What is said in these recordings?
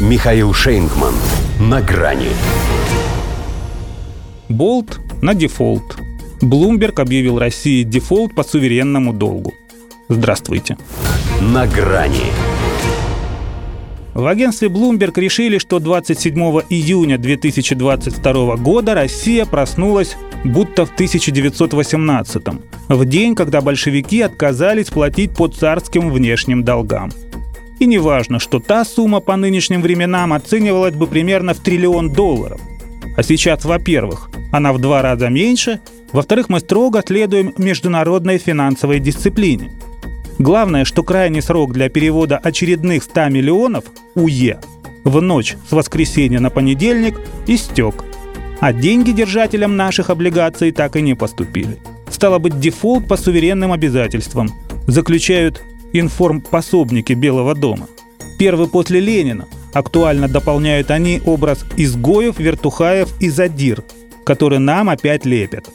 Михаил Шейнгман. На грани. Болт на дефолт. Bloomberg объявил России дефолт по суверенному долгу. Здравствуйте. На грани. В агентстве Bloomberg решили, что 27 июня 2022 года Россия проснулась будто в 1918 в день, когда большевики отказались платить по царским внешним долгам. И не важно, что та сумма по нынешним временам оценивалась бы примерно в триллион долларов. А сейчас, во-первых, она в два раза меньше, во-вторых, мы строго следуем международной финансовой дисциплине – Главное, что крайний срок для перевода очередных 100 миллионов УЕ в ночь с воскресенья на понедельник истек, а деньги держателям наших облигаций так и не поступили. Стало быть, дефолт по суверенным обязательствам заключают информпособники Белого дома. Первый после Ленина. Актуально дополняют они образ изгоев, вертухаев и задир, который нам опять лепят.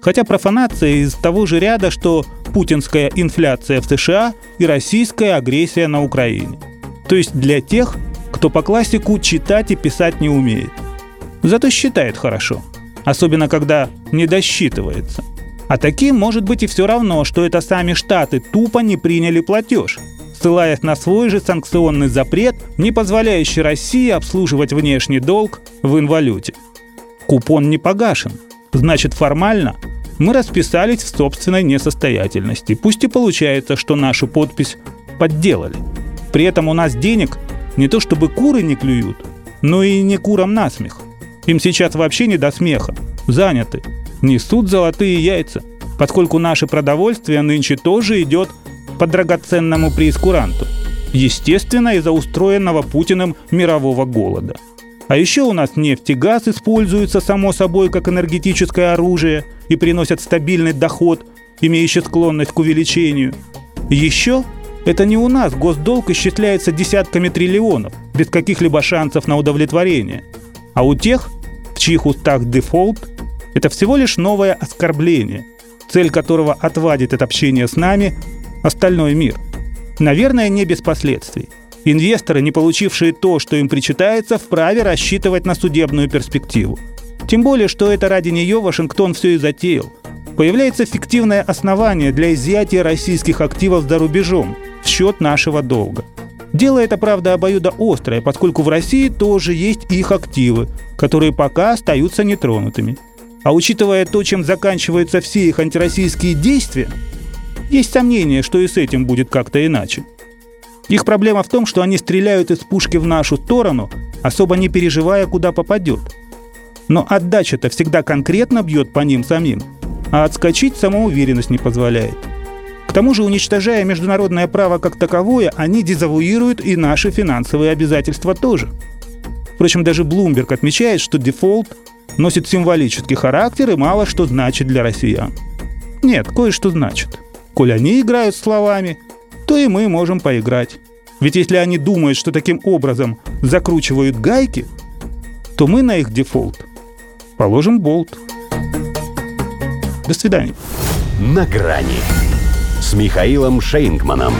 Хотя профанация из того же ряда, что путинская инфляция в США и российская агрессия на Украине. То есть для тех, кто по классику читать и писать не умеет. Зато считает хорошо. Особенно когда не досчитывается. А таким может быть и все равно, что это сами Штаты тупо не приняли платеж, ссылаясь на свой же санкционный запрет, не позволяющий России обслуживать внешний долг в инвалюте. Купон не погашен. Значит, формально мы расписались в собственной несостоятельности. Пусть и получается, что нашу подпись подделали. При этом у нас денег не то чтобы куры не клюют, но и не курам насмех. Им сейчас вообще не до смеха. Заняты. Несут золотые яйца, поскольку наше продовольствие нынче тоже идет по драгоценному прескуранту. Естественно, из-за устроенного Путиным мирового голода. А еще у нас нефть и газ используются, само собой, как энергетическое оружие – и приносят стабильный доход, имеющий склонность к увеличению. Еще это не у нас госдолг исчисляется десятками триллионов, без каких-либо шансов на удовлетворение. А у тех, в чьих устах дефолт, это всего лишь новое оскорбление, цель которого отвадит от общения с нами остальной мир. Наверное, не без последствий. Инвесторы, не получившие то, что им причитается, вправе рассчитывать на судебную перспективу – тем более, что это ради нее Вашингтон все и затеял. Появляется фиктивное основание для изъятия российских активов за рубежом в счет нашего долга. Дело это, правда, обоюдо острое, поскольку в России тоже есть их активы, которые пока остаются нетронутыми. А учитывая то, чем заканчиваются все их антироссийские действия, есть сомнение, что и с этим будет как-то иначе. Их проблема в том, что они стреляют из пушки в нашу сторону, особо не переживая, куда попадет – но отдача-то всегда конкретно бьет по ним самим, а отскочить самоуверенность не позволяет. К тому же, уничтожая международное право как таковое, они дезавуируют и наши финансовые обязательства тоже. Впрочем, даже Bloomberg отмечает, что дефолт носит символический характер и мало что значит для россиян. Нет, кое-что значит. Коль они играют словами, то и мы можем поиграть. Ведь если они думают, что таким образом закручивают гайки, то мы на их дефолт положим болт. До свидания. На грани с Михаилом Шейнгманом.